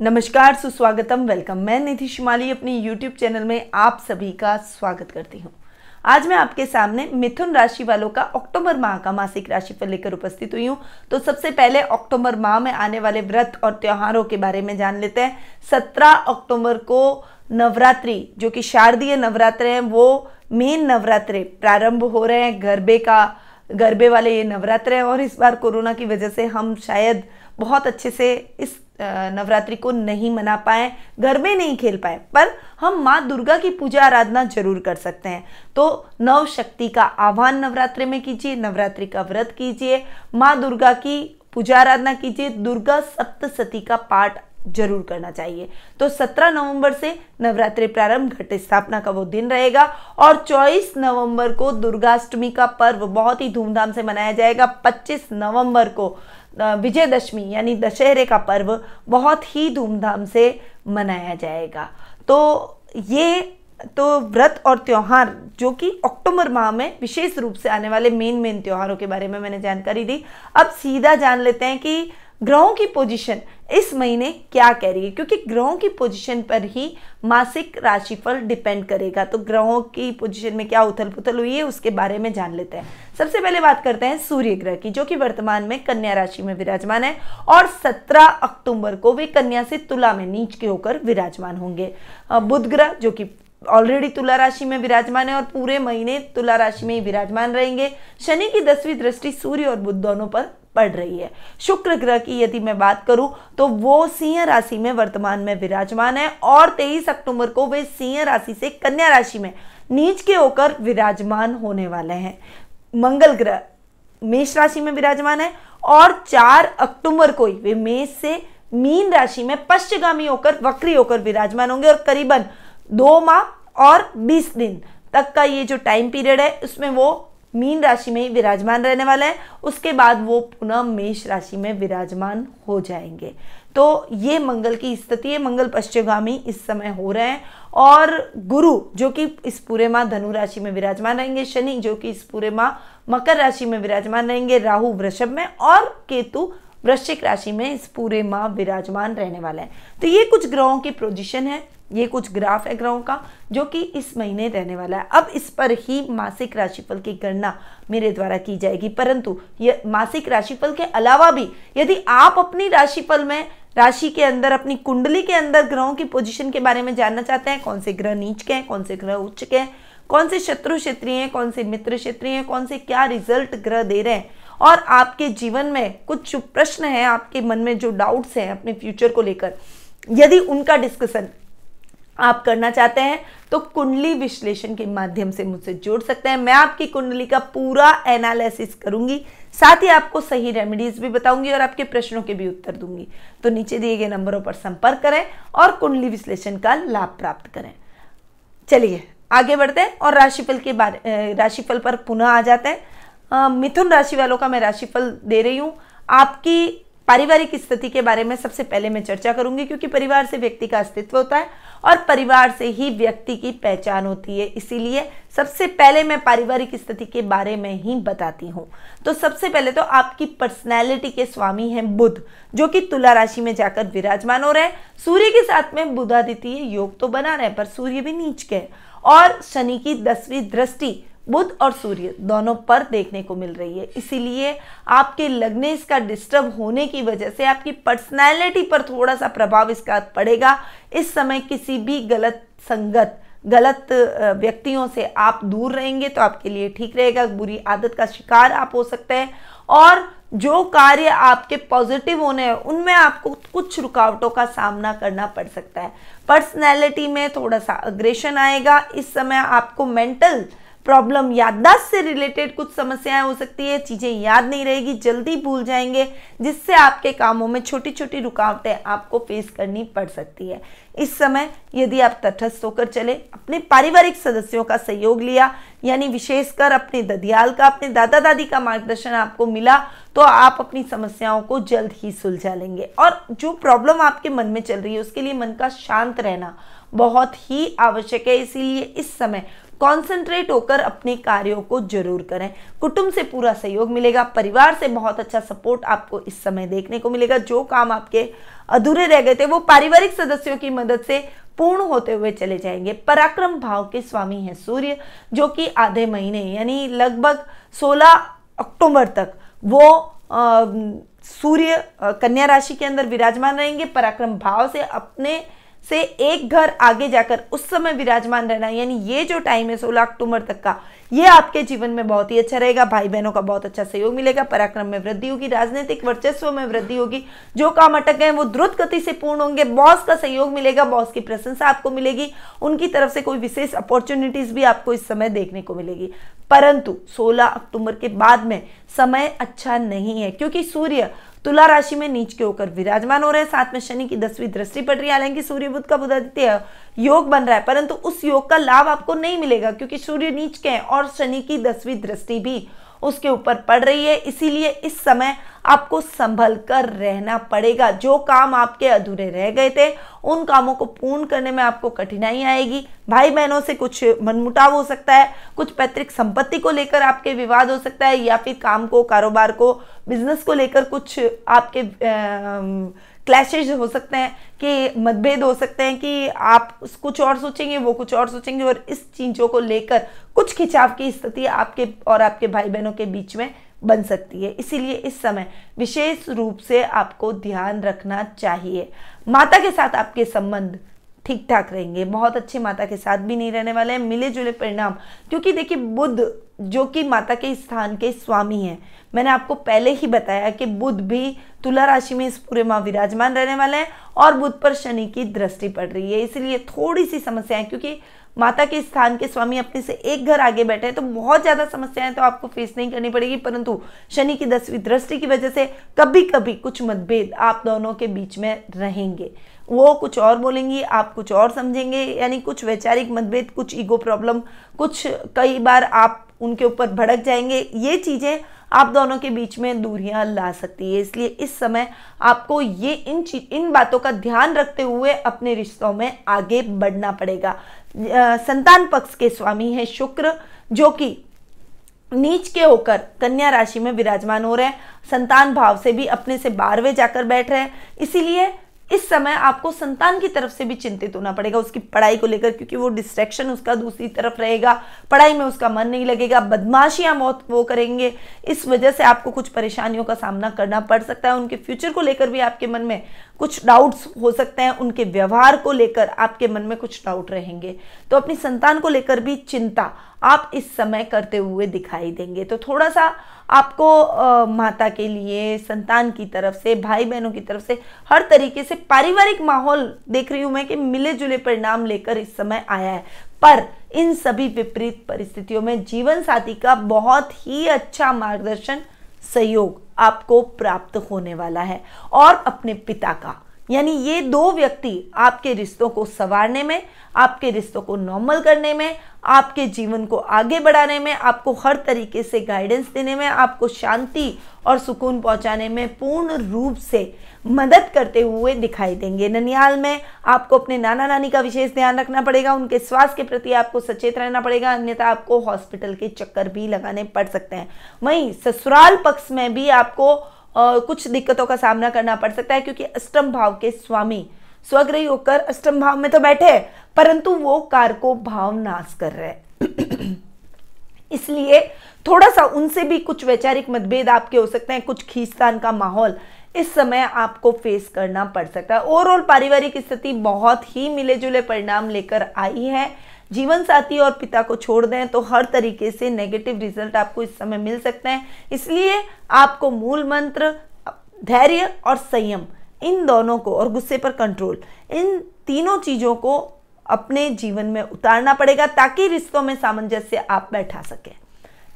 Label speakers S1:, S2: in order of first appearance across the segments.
S1: नमस्कार, सुस्वागतम वेलकम मैं निधि शिमाली अपनी यूट्यूब चैनल में आप सभी का स्वागत करती हूँ। आज मैं आपके सामने मिथुन राशि वालों का अक्टूबर माह का मासिक राशिफल लेकर उपस्थित हुई हूँ। तो सबसे पहले अक्टूबर माह में आने वाले व्रत और त्योहारों के बारे में जान लेते हैं। सत्रह अक्टूबर को नवरात्रि, जो कि शारदीय नवरात्र हैं, वो मेन नवरात्रे प्रारंभ हो रहे हैं। गरबे का, गरबे वाले ये नवरात्र हैं और इस बार कोरोना की वजह से हम शायद बहुत अच्छे से इस नवरात्रि को नहीं मना पाए, घर में नहीं खेल पाए, पर हम माँ दुर्गा की पूजा आराधना ज़रूर कर सकते हैं। तो नव शक्ति का आह्वान नवरात्रि में कीजिए, नवरात्रि का व्रत कीजिए, माँ दुर्गा की पूजा आराधना कीजिए, दुर्गा सप्तशती का पाठ ज़रूर करना चाहिए। तो 17 नवंबर से नवरात्रि प्रारंभ, घट स्थापना का वो दिन रहेगा, और 24 नवंबर को दुर्गाष्टमी का पर्व बहुत ही धूमधाम से मनाया जाएगा। 25 नवंबर को विजयदशमी, यानी दशहरे का पर्व बहुत ही धूमधाम से मनाया जाएगा। तो ये तो व्रत और त्यौहार, जो कि अक्टूबर माह में विशेष रूप से आने वाले मेन मेन त्योहारों के बारे में मैंने जानकारी दी। अब सीधा जान लेते हैं कि ग्रहों की पोजीशन इस महीने क्या कह रही है क्योंकि ग्रहों की पोजीशन पर ही मासिक राशिफल डिपेंड करेगा। तो ग्रहों की पोजीशन में क्या उथल पुथल हुई है, उसके बारे में जान लेते हैं। सबसे पहले बात करते हैं सूर्य ग्रह की, जो कि वर्तमान में कन्या राशि में विराजमान है और 17 अक्टूबर को वे कन्या से तुला में नीच के होकर विराजमान होंगे। बुध ग्रह, जो कि ऑलरेडी तुला राशि में विराजमान है और पूरे महीने तुला राशि में ही विराजमान रहेंगे। शनि की दसवीं दृष्टि सूर्य और बुध दोनों पर पड़ रही है। शुक्र ग्रह की यदि मैं बात करूँ तो वो सिंह राशि में वर्तमान में विराजमान है और 23 अक्टूबर को वे सिंह राशि से कन्या राशि में नीच के होकर विराजमान होने वाले हैं। मंगल ग्रह मेष राशि में विराजमान है और 4 अक्टूबर को ही वे मेष से मीन राशि में पश्चिगामी होकर, वक्री होकर विराजमान होंगे और करीबन दो माह और बीस दिन तक का ये जो टाइम पीरियड है, उसमें वो मीन राशि में ही विराजमान रहने वाला है। उसके बाद वो पुनः मेष राशि में विराजमान हो जाएँगे। तो ये मंगल की स्थिति है। मंगल पश्चिमगामी इस समय हो रहे हैं। और गुरु, जो कि इस पूरे माह धनु राशि में विराजमान रहेंगे। शनि, जो कि इस पूरे माह मकर राशि में विराजमान रहेंगे। राहु, वृषभ में और केतु, वृश्चिक राशि में इस पूरे माह विराजमान रहने वाले हैं। तो ये कुछ ग्रहों की पोजिशन है। ये कुछ ग्राफ है ग्रहों का, जो कि इस महीने रहने वाला है। अब इस पर ही मासिक राशिफल की गणना मेरे द्वारा की जाएगी। परंतु ये मासिक राशिफल के अलावा भी, यदि आप अपनी राशिफल में राशि के अंदर, अपनी कुंडली के अंदर ग्रहों की पोजीशन के बारे में जानना चाहते हैं, कौन से ग्रह नीच के हैं, कौन से ग्रह उच्च के हैं, कौन से शत्रु क्षेत्रीय हैं, कौन से मित्र क्षेत्रीय हैं, कौन से क्या रिज़ल्ट ग्रह दे रहे हैं। और आपके जीवन में कुछ प्रश्न हैं, आपके मन में जो डाउट्स हैं, अपने फ्यूचर को लेकर, यदि उनका डिस्कशन आप करना चाहते हैं तो कुंडली विश्लेषण के माध्यम से मुझसे जोड़ सकते हैं। मैं आपकी कुंडली का पूरा एनालिसिस करूँगी, साथ ही आपको सही रेमेडीज भी बताऊँगी और आपके प्रश्नों के भी उत्तर दूँगी। तो नीचे दिए गए नंबरों पर संपर्क करें और कुंडली विश्लेषण का लाभ प्राप्त करें। चलिए, आगे बढ़ते हैं और राशिफल के बारे राशिफल पर पुनः आ जाते हैं। मिथुन राशि वालों का मैं राशिफल दे रही हूँ। आपकी पारिवारिक स्थिति के बारे में सबसे पहले मैं चर्चा करूँगी, क्योंकि परिवार से व्यक्ति का अस्तित्व होता है और परिवार से ही व्यक्ति की पहचान होती है। इसीलिए सबसे पहले मैं पारिवारिक स्थिति के बारे में ही बताती हूँ। तो सबसे पहले तो आपकी पर्सनैलिटी के स्वामी हैं बुध, जो कि तुला राशि में जाकर विराजमान हो रहे हैं। सूर्य के साथ में बुधादित्य योग तो बना रहे पर सूर्य भी नीच के और शनि की दसवीं दृष्टि बुध और सूर्य दोनों पर देखने को मिल रही है। इसीलिए आपके लगने इसका डिस्टर्ब होने की वजह से आपकी पर्सनैलिटी पर थोड़ा सा प्रभाव इसका पड़ेगा। इस समय किसी भी गलत संगत, गलत व्यक्तियों से आप दूर रहेंगे तो आपके लिए ठीक रहेगा। बुरी आदत का शिकार आप हो सकते हैं। और जो कार्य आपके पॉजिटिव होने हैं, उनमें आपको कुछ रुकावटों का सामना करना पड़ सकता है। पर्सनैलिटी में थोड़ा सा अग्रेशन आएगा। इस समय आपको मेंटल प्रॉब्लम याददाश्त से रिलेटेड कुछ समस्याएँ हो सकती है, चीज़ें याद नहीं रहेगी, जल्दी भूल जाएँगे, जिससे आपके कामों में छोटी छोटी रुकावटें आपको फेस करनी पड़ सकती है। इस समय यदि आप तटस्थ होकर चले, अपने पारिवारिक सदस्यों का सहयोग लिया, यानी विशेषकर अपने ददियाल का, अपने दादा दादी का मार्गदर्शन आपको मिला तो आप अपनी समस्याओं को जल्द ही सुलझा लेंगे। और जो प्रॉब्लम आपके मन में चल रही है, उसके लिए मन का शांत रहना बहुत ही आवश्यक है। इसीलिए इस समय कॉन्सेंट्रेट होकर अपने कार्यों को ज़रूर करें। कुटुंब से पूरा सहयोग मिलेगा परिवार से बहुत अच्छा सपोर्ट आपको इस समय देखने को मिलेगा। जो काम आपके अधूरे रह गए थे वो पारिवारिक सदस्यों की मदद से पूर्ण होते हुए चले जाएँगे। पराक्रम भाव के स्वामी हैं सूर्य जो कि आधे महीने यानी लगभग 16 अक्टूबर तक वो आ, सूर्य कन्या राशि के अंदर विराजमान रहेंगे। पराक्रम भाव से अपने से एक घर आगे जाकर उस समय विराजमान रहना, यानी ये जो टाइम है सोलह अक्टूबर तक का, ये आपके जीवन में बहुत ही अच्छा रहेगा। भाई बहनों का बहुत अच्छा सहयोग मिलेगा। पराक्रम में वृद्धि होगी, राजनीतिक वर्चस्व में वृद्धि होगी। जो काम अटक गए वो द्रुत गति से पूर्ण होंगे। बॉस का सहयोग मिलेगा बॉस की प्रशंसा आपको मिलेगी। उनकी तरफ़ से कोई विशेष अपॉर्चुनिटीज़ भी आपको इस समय देखने को मिलेगी। परंतु 16 अक्टूबर के बाद में समय अच्छा नहीं है, क्योंकि सूर्य तुला राशि में नीच के होकर विराजमान हो रहे हैं। साथ में शनि की दसवीं दृष्टि पड़ रही है हालाँकि सूर्य बुद्ध का बुधादित्य योग बन रहा है, परंतु उस योग का लाभ आपको नहीं मिलेगा, क्योंकि सूर्य नीच के हैं और शनि की दसवीं दृष्टि भी। उसके ऊपर पड़ रही है। इसीलिए इस समय आपको संभल कर रहना पड़ेगा। जो काम आपके अधूरे रह गए थे, उन कामों को पूर्ण करने में आपको कठिनाई आएगी। भाई बहनों से कुछ मनमुटाव हो सकता है, कुछ पैतृक संपत्ति को लेकर आपके विवाद हो सकता है, या फिर काम को, कारोबार को, बिज़नेस को लेकर कुछ आपके क्लैशेज हो सकते हैं, कि मतभेद हो सकते हैं कि आप कुछ और सोचेंगे, वो कुछ और सोचेंगे और इस चीज़ों को लेकर कुछ खिंचाव की स्थिति आपके और आपके भाई बहनों के बीच में बन सकती है। इसीलिए इस समय विशेष रूप से आपको ध्यान रखना चाहिए। माता के साथ आपके संबंध ठीक ठाक रहेंगे, बहुत अच्छे माता के साथ भी नहीं रहने वाले हैं मिले जुले परिणाम। क्योंकि देखिए, बुद्ध, जो कि माता के स्थान के स्वामी हैं, मैंने आपको पहले ही बताया कि बुद्ध भी तुला राशि में इस पूरे माह विराजमान रहने वाले हैं और बुद्ध पर शनि की दृष्टि पड़ रही है। इसलिए थोड़ी सी समस्याएँ क्योंकि माता के स्थान के स्वामी अपने से एक घर आगे बैठे हैं तो बहुत ज़्यादा समस्याएँ तो आपको फेस नहीं करनी पड़ेगी। परंतु शनि की दसवीं दृष्टि की वजह से कभी कभी कुछ मतभेद आप दोनों के बीच में रहेंगे। वो कुछ और बोलेंगी, आप कुछ और समझेंगे, यानी कुछ वैचारिक मतभेद, कुछ ईगो प्रॉब्लम कुछ कई बार आप उनके ऊपर भड़क जाएँगे। ये चीज़ें आप दोनों के बीच में दूरियाँ ला सकती है। इसलिए इस समय आपको ये इन इन बातों का ध्यान रखते हुए अपने रिश्तों में आगे बढ़ना पड़ेगा। संतान पक्ष के स्वामी है शुक्र, जो कि नीच के होकर कन्या राशि में विराजमान हो रहे हैं। संतान भाव से भी अपने से बारहवें जाकर बैठ रहे हैं। इसीलिए इस समय आपको संतान की तरफ़ से भी चिंतित होना पड़ेगा, उसकी पढ़ाई को लेकर, क्योंकि वो डिस्ट्रैक्शन उसका दूसरी तरफ़ रहेगा। पढ़ाई में उसका मन नहीं लगेगा, बदमाशियाँ बहुत वो करेंगे। इस वजह से आपको कुछ परेशानियों का सामना करना पड़ सकता है। उनके फ्यूचर को लेकर भी आपके मन में कुछ डाउट्स हो सकते हैं उनके व्यवहार को लेकर आपके मन में कुछ डाउट रहेंगे। तो अपनी संतान को लेकर भी चिंता आप इस समय करते हुए दिखाई देंगे। तो थोड़ा सा आपको आ, माता के लिए संतान की तरफ़ से भाई बहनों की तरफ़ से हर तरीके से पारिवारिक माहौल देख रही हूँ मैं कि मिले जुले परिणाम लेकर इस समय आया है। पर इन सभी विपरीत परिस्थितियों में जीवन साथी का बहुत ही अच्छा मार्गदर्शन सहयोग आपको प्राप्त होने वाला है और अपने पिता का। यानी ये दो व्यक्ति आपके रिश्तों को संवारने में, आपके रिश्तों को नॉर्मल करने में, आपके जीवन को आगे बढ़ाने में, आपको हर तरीके से गाइडेंस देने में, आपको शांति और सुकून पहुँचाने में पूर्ण रूप से मदद करते हुए दिखाई देंगे। ननियाल में आपको अपने नाना नानी का विशेष ध्यान रखना पड़ेगा, उनके स्वास्थ्य के प्रति आपको सचेत रहना पड़ेगा, अन्यथा आपको हॉस्पिटल के चक्कर भी लगाने पड़ सकते हैं। वहीं ससुराल पक्ष में भी आपको कुछ दिक्कतों का सामना करना पड़ सकता है, क्योंकि अष्टम भाव के स्वामी स्वग्रही होकर अष्टम भाव में तो बैठे परंतु वो कार को भाव नाश कर रहे इसलिए थोड़ा सा उनसे भी कुछ वैचारिक मतभेद आपके हो सकते हैं, कुछ खींचतान का माहौल इस समय आपको फेस करना पड़ सकता है। ओवरऑल पारिवारिक स्थिति बहुत ही मिले जुले परिणाम लेकर आई है। जीवन साथी और पिता को छोड़ दें तो हर तरीके से नेगेटिव रिज़ल्ट आपको इस समय मिल सकते हैं। इसलिए आपको मूल मंत्र, धैर्य और संयम, इन दोनों को और गुस्से पर कंट्रोल इन तीनों चीज़ों को अपने जीवन में उतारना पड़ेगा ताकि रिश्तों में सामंजस्य आप बैठा सकें।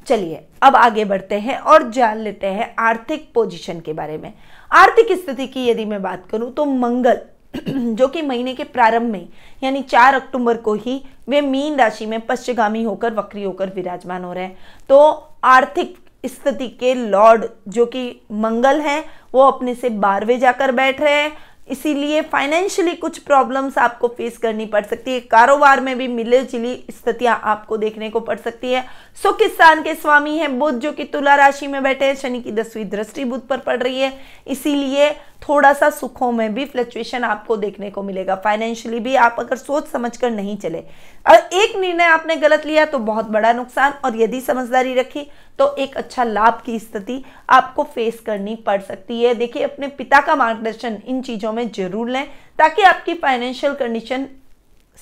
S1: चलिए, अब आगे बढ़ते हैं और जान लेते हैं आर्थिक पोजीशन के बारे में। आर्थिक स्थिति की यदि मैं बात करूँ तो मंगल जो कि महीने के प्रारंभ में, यानी 4 अक्टूबर को ही वे मीन राशि में पश्चिगामी होकर, वक्री होकर विराजमान हो रहे हैं। तो आर्थिक स्थिति के लॉर्ड जो कि मंगल हैं, वो अपने से बारहवें जाकर बैठ रहे हैं। इसीलिए फाइनेंशियली कुछ प्रॉब्लम्स आपको फेस करनी पड़ सकती है। कारोबार में भी मिले जुली स्थितियाँ आपको देखने को पड़ सकती है। सुख स्थान के स्वामी हैं बुद्ध जो कि तुला राशि में बैठे हैं, शनि की दसवीं दृष्टि बुद्ध पर पड़ रही है। इसीलिए थोड़ा सा सुखों में भी फ्लक्चुएशन आपको देखने को मिलेगा। फाइनेंशियली भी आप अगर सोच समझ कर नहीं चले। और एक निर्णय आपने गलत लिया तो बहुत बड़ा नुकसान। और यदि समझदारी रखी तो एक अच्छा लाभ की स्थिति आपको फेस करनी पड़ सकती है। देखिए, अपने पिता का मार्गदर्शन इन चीज़ों में ज़रूर लें ताकि आपकी फाइनेंशियल कंडीशन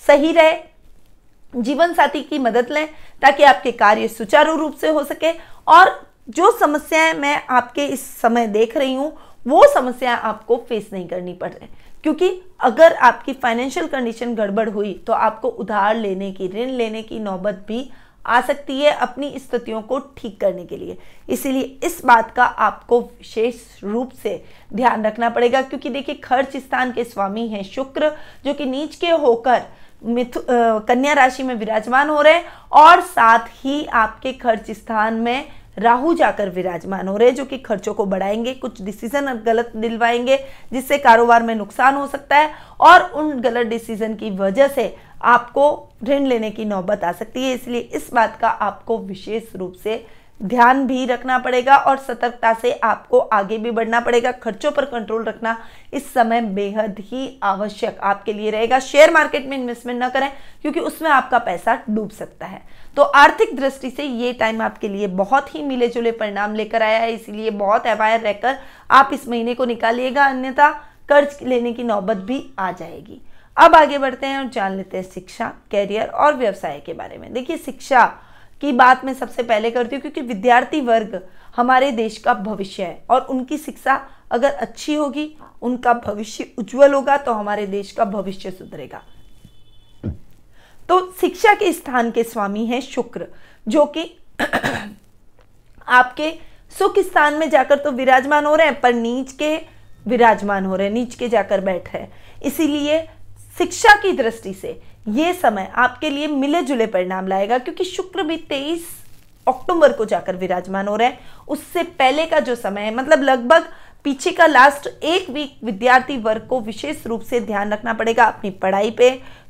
S1: सही रहे। जीवन साथी की मदद लें ताकि आपके कार्य सुचारू रूप से हो सके। और जो समस्याएँ मैं आपके इस समय देख रही हूँ, वो समस्याएँ आपको फेस नहीं करनी पड़ रही। क्योंकि अगर आपकी फाइनेंशियल कंडीशन गड़बड़ हुई तो आपको उधार लेने की, ऋण लेने की नौबत भी आ सकती है अपनी स्थितियों को ठीक करने के लिए। इसीलिए इस बात का आपको विशेष रूप से ध्यान रखना पड़ेगा, क्योंकि देखिए, खर्च स्थान के स्वामी हैं शुक्र, जो कि नीच के होकर मिथु कन्या राशि में विराजमान हो रहे हैं और साथ ही आपके खर्च स्थान में राहु जाकर विराजमान हो रहे हैं, जो कि खर्चों को बढ़ाएँगे, कुछ डिसीज़न गलत दिलवाएँगे, जिससे कारोबार में नुकसान हो सकता है और उन गलत डिसीज़न की वजह से आपको ऋण लेने की नौबत आ सकती है। इसलिए इस बात का आपको विशेष रूप से ध्यान भी रखना पड़ेगा और सतर्कता से आपको आगे भी बढ़ना पड़ेगा। खर्चों पर कंट्रोल रखना इस समय बेहद ही आवश्यक आपके लिए रहेगा। शेयर मार्केट में इन्वेस्टमेंट ना करें, क्योंकि उसमें आपका पैसा डूब सकता है। तो आर्थिक दृष्टि से ये टाइम आपके लिए बहुत ही मिले जुले परिणाम लेकर आया है। इसीलिए बहुत अवायर रहकर आप इस महीने को निकालिएगा, अन्यथा कर्ज लेने की नौबत भी आ जाएगी। अब आगे बढ़ते हैं और जान लेते हैं शिक्षा कैरियर और व्यवसाय के बारे में। देखिए, शिक्षा की बात मैं सबसे पहले करती हूँ, क्योंकि विद्यार्थी वर्ग हमारे देश का भविष्य है और उनकी शिक्षा अगर अच्छी होगी, उनका भविष्य उज्जवल होगा तो हमारे देश का भविष्य सुधरेगा। तो शिक्षा के स्थान के स्वामी हैं शुक्र, जो कि आपके सुख स्थान में जाकर तो विराजमान हो रहे हैं, पर नीच के विराजमान हो रहे हैं, नीच के जाकर बैठे इसीलिए शिक्षा की दृष्टि से ये समय आपके लिए मिले जुले परिणाम लाएगा, क्योंकि शुक्र भी तेईस अक्टूबर को जाकर विराजमान हो रहे हैं। उससे पहले का जो समय है मतलब लगभग पीछे का लास्ट एक वीक विद्यार्थी वर्ग को विशेष रूप से ध्यान रखना पड़ेगा अपनी पढ़ाई पे।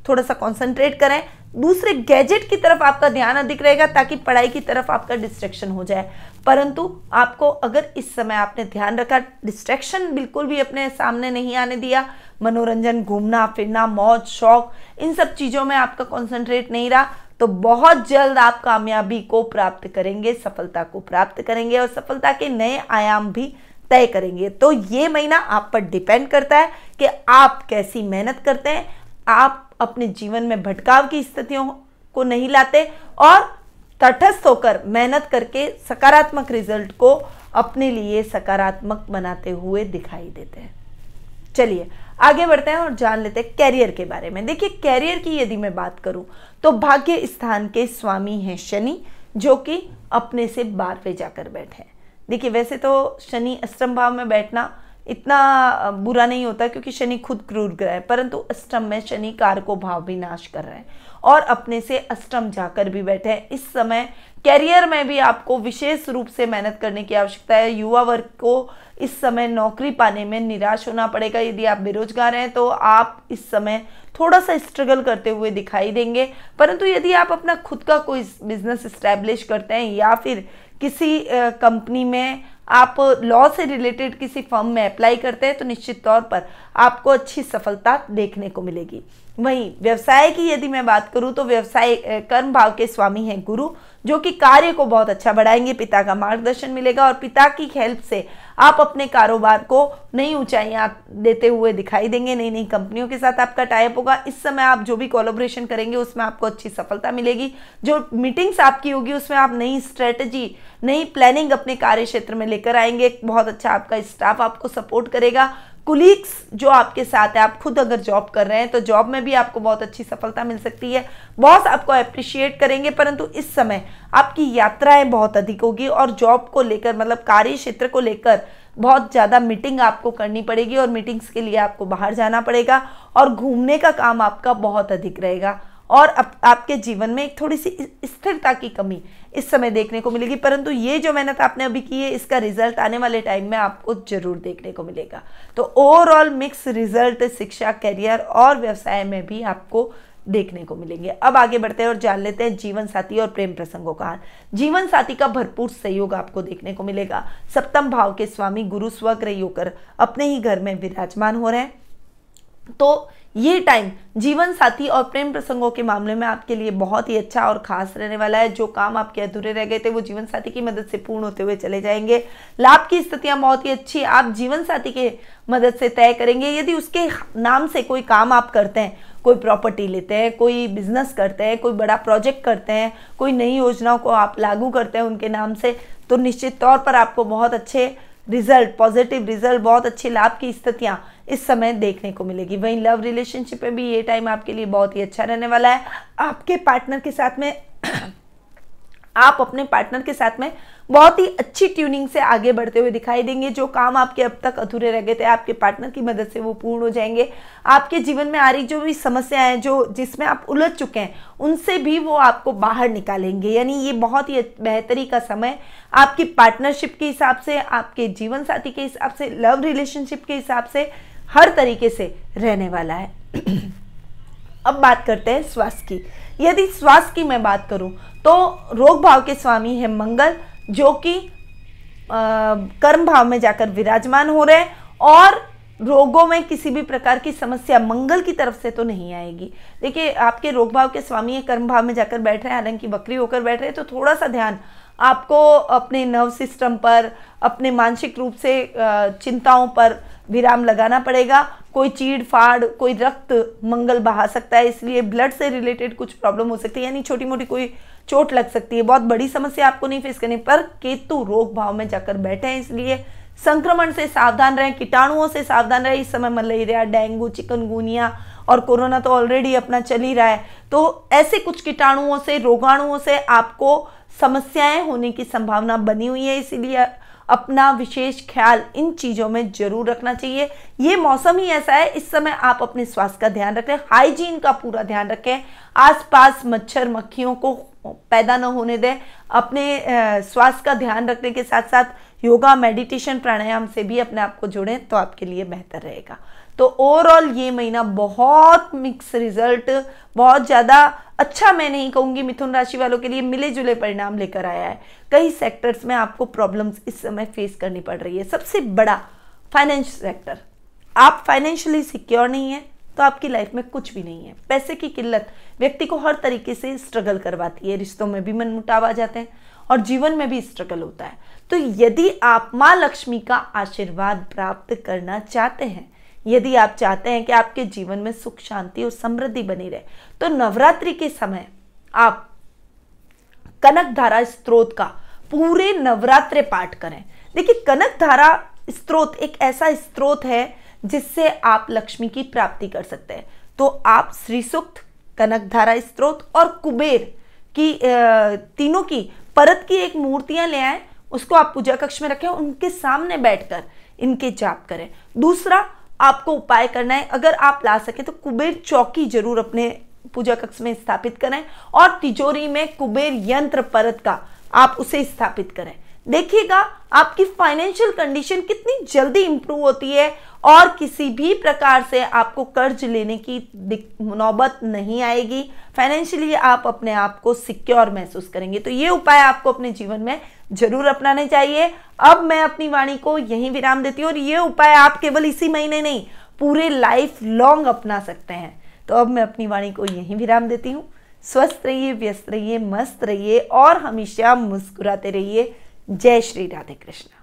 S1: थोड़ा सा कंसंट्रेट करें। दूसरे गैजेट की तरफ़ आपका ध्यान अधिक रहेगा ताकि पढ़ाई की तरफ़ आपका डिस्ट्रैक्शन हो जाए। परंतु आपको अगर इस समय आपने ध्यान रखा डिस्ट्रैक्शन बिल्कुल भी अपने सामने नहीं आने दिया, मनोरंजन, घूमना, फिरना, मौज, शौक, इन सब चीज़ों में आपका कॉन्सेंट्रेट नहीं रहा तो बहुत जल्द आप कामयाबी को प्राप्त करेंगे, सफलता को प्राप्त करेंगे और सफलता के नए आयाम भी तय करेंगे। तो ये महीना आप पर डिपेंड करता है कि आप कैसी मेहनत करते हैं। आप अपने जीवन में भटकाव की स्थितियों को नहीं लाते और तटस्थ होकर मेहनत करके सकारात्मक रिज़ल्ट को अपने लिए सकारात्मक बनाते हुए दिखाई देते हैं। चलिए, आगे बढ़ते हैं और जान लेते हैं कैरियर के बारे में। देखिए, कैरियर की यदि मैं बात करूँ तो भाग्य स्थान के स्वामी हैं शनि, जो कि अपने से बारहवें जाकर बैठे देखिए वैसे तो शनि अष्टम भाव में बैठना इतना बुरा नहीं होता क्योंकि शनि खुद क्रूर ग्रह है, परंतु अष्टम में शनि कार को भाव भी नाश कर रहे हैं और अपने से अष्टम जाकर भी बैठे हैं। इस समय कैरियर में भी आपको विशेष रूप से मेहनत करने की आवश्यकता है। युवा वर्ग को इस समय नौकरी पाने में निराश होना पड़ेगा। यदि आप बेरोजगार हैं तो आप इस समय थोड़ा सा स्ट्रगल करते हुए दिखाई देंगे। परंतु यदि आप अपना खुद का कोई बिज़नेस इस्टेब्लिश करते हैं या फिर किसी कंपनी में आप लॉ से रिलेटेड किसी फर्म में अप्लाई करते हैं तो निश्चित तौर पर आपको अच्छी सफलता देखने को मिलेगी। वहीं, व्यवसाय की यदि मैं बात करूँ तो व्यवसाय कर्म भाव के स्वामी हैं गुरु, जो कि कार्य को बहुत अच्छा बढ़ाएँगे, पिता का मार्गदर्शन मिलेगा और पिता की हेल्प से आप अपने कारोबार को नई ऊंचाइयाँ देते हुए दिखाई देंगे नई नई कंपनियों के साथ आपका टाइप होगा। इस समय आप जो भी कोलोब्रेशन करेंगे, उसमें आपको अच्छी सफलता मिलेगी। जो मीटिंग्स आपकी होगी, उसमें आप नई स्ट्रेटजी नई प्लानिंग अपने कार्य क्षेत्र में लेकर आएँगे। बहुत अच्छा आपका स्टाफ आपको सपोर्ट करेगा। कुलीग्स जो आपके साथ है, आप खुद अगर जॉब कर रहे हैं तो जॉब में भी आपको बहुत अच्छी सफलता मिल सकती है। बॉस आपको अप्रिशिएट करेंगे, परंतु इस समय आपकी यात्राएँ बहुत अधिक होगी और जॉब को लेकर मतलब कार्य क्षेत्र को लेकर बहुत ज़्यादा मीटिंग आपको करनी पड़ेगी और मीटिंग्स के लिए आपको बाहर जाना पड़ेगा और घूमने का काम आपका बहुत अधिक रहेगा। और अब आपके जीवन में एक थोड़ी सी स्थिरता की कमी इस समय देखने को मिलेगी। परंतु ये जो मेहनत आपने अभी की है, इसका रिज़ल्ट आने वाले टाइम में आपको ज़रूर देखने को मिलेगा। तो ओवरऑल मिक्स रिज़ल्ट शिक्षा करियर और व्यवसाय में भी आपको देखने को मिलेंगे। अब आगे बढ़ते हैं और जान लेते हैं जीवन साथी और प्रेम प्रसंगों का जीवन साथी का भरपूर सहयोग आपको देखने को मिलेगा। सप्तम भाव के स्वामी गुरु स्वग्रही होकर अपने ही घर में विराजमान हो रहे हैं। तो ये टाइम जीवन साथी और प्रेम प्रसंगों के मामले में आपके लिए बहुत ही अच्छा और खास रहने वाला है। जो काम आपके अधूरे रह गए थे, वो जीवन साथी की मदद से पूर्ण होते हुए चले जाएँगे। लाभ की स्थितियाँ बहुत ही अच्छी आप जीवन साथी के मदद से तय करेंगे। यदि उसके नाम से कोई काम आप करते हैं, कोई प्रॉपर्टी लेते हैं, कोई बिज़नेस करते हैं, कोई बड़ा प्रोजेक्ट करते हैं, कोई नई योजनाओं को आप लागू करते हैं उनके नाम से तो निश्चित तौर पर आपको बहुत अच्छे रिज़ल्ट पॉजिटिव रिज़ल्ट बहुत अच्छे लाभ की स्थितियाँ इस समय देखने को मिलेगी। वहीं लव रिलेशनशिप में भी ये टाइम आपके लिए बहुत ही अच्छा रहने वाला है। आपके पार्टनर के साथ में, आप अपने पार्टनर के साथ में बहुत ही अच्छी ट्यूनिंग से आगे बढ़ते हुए दिखाई देंगे। जो काम आपके अब तक अधूरे रह गए थे, आपके पार्टनर की मदद से वो पूर्ण हो जाएँगे। आपके जीवन में आ रही जो भी समस्याएँ हैं, जो जिसमें आप उलझ चुके हैं, उनसे भी वो आपको बाहर निकालेंगे। यानी ये बहुत ही बेहतरी का समय। आपकी पार्टनरशिप के हिसाब से, आपके जीवन साथी के हिसाब से लव रिलेशनशिप के हिसाब से हर तरीके से रहने वाला है। अब बात करते हैं स्वास्थ्य की। यदि स्वास्थ्य की मैं बात करूँ तो रोग भाव के स्वामी है मंगल जो कि कर्म भाव में जाकर विराजमान हो रहे हैं और रोगों में किसी भी प्रकार की समस्या मंगल की तरफ़ से तो नहीं आएगी। देखिए, आपके रोग भाव के स्वामी कर्म भाव में जाकर बैठ रहे हैं, हालाँकि बकरी होकर बैठ रहे हैं तो थोड़ा सा ध्यान आपको अपने नर्व सिस्टम पर, अपने मानसिक रूप से चिंताओं पर विराम लगाना पड़ेगा। कोई चीड़, फाड़, कोई रक्त मंगल बहा सकता है, इसलिए ब्लड से रिलेटेड कुछ प्रॉब्लम हो सकती है, यानी छोटी मोटी कोई चोट लग सकती है। बहुत बड़ी समस्या आपको नहीं फेस करनी, पर केतु रोग भाव में जाकर बैठे हैं, इसलिए संक्रमण से सावधान रहें, कीटाणुओं से सावधान रहें। इस समय मलेरिया, डेंगू, चिकनगुनिया और कोरोना तो ऑलरेडी अपना चल ही रहा है। तो ऐसे कुछ कीटाणुओं से, रोगाणुओं से आपको समस्याएँ होने की संभावना बनी हुई है, इसीलिए अपना विशेष ख्याल इन चीज़ों में ज़रूर रखना चाहिए। ये मौसम ही ऐसा है, इस समय आप अपने स्वास्थ्य का ध्यान रखें, हाइजीन का पूरा ध्यान रखें, आसपास मच्छर मक्खियों को पैदा न होने दें, अपने स्वास्थ्य का ध्यान रखने के साथ साथ योगा, मेडिटेशन, प्राणायाम से भी अपने आप को जोड़ें तो आपके लिए बेहतर रहेगा। तो ओवरऑल ये महीना बहुत मिक्स रिज़ल्ट बहुत ज़्यादा अच्छा मैं नहीं कहूँगी मिथुन राशि वालों के लिए मिले जुले परिणाम लेकर आया है। कई सेक्टर्स में आपको प्रॉब्लम्स इस समय फेस करनी पड़ रही है। सबसे बड़ा फाइनेंस सेक्टर आप फाइनेंशियली सिक्योर नहीं है तो आपकी लाइफ में कुछ भी नहीं है। पैसे की किल्लत व्यक्ति को हर तरीके से स्ट्रगल करवाती है। रिश्तों में भी मन मुटाव आ जाते हैं और जीवन में भी स्ट्रगल होता है। तो यदि आप माँ लक्ष्मी का आशीर्वाद प्राप्त करना चाहते हैं यदि आप चाहते हैं कि आपके जीवन में सुख, शांति और समृद्धि बनी रहे तो नवरात्रि के समय आप कनक धारा स्त्रोत का पूरे नवरात्र पाठ करें। देखिए कनक धारा स्त्रोत एक ऐसा स्त्रोत है जिससे आप लक्ष्मी की प्राप्ति कर सकते हैं। तो आप श्री सुक्त कनक धारा स्त्रोत और कुबेर की तीनों की, परत की एक मूर्तियाँ ले आए, उसको आप पूजा कक्ष में रखें, उनके सामने बैठकर इनके जाप करें। दूसरा आपको उपाय करना है। अगर आप ला सकें तो कुबेर चौकी ज़रूर अपने पूजा कक्ष में स्थापित करें और तिजोरी में कुबेर यंत्र परत का आप उसे स्थापित करें। देखिएगा, आपकी फाइनेंशियल कंडीशन कितनी जल्दी इंप्रूव होती है और किसी भी प्रकार से आपको कर्ज लेने की नौबत नहीं आएगी। फाइनेंशियली आप अपने आप को सिक्योर महसूस करेंगे। तो ये उपाय आपको अपने जीवन में ज़रूर अपनाने चाहिए। अब मैं अपनी वाणी को यहीं विराम देती हूँ और ये उपाय आप केवल इसी महीने नहीं, पूरे लाइफ लॉन्ग अपना सकते हैं। तो अब मैं अपनी वाणी को यहीं विराम देती हूँ। स्वस्थ रहिए, व्यस्त रहिए, मस्त रहिए और हमेशा मुस्कुराते रहिए। जय श्री राधे कृष्ण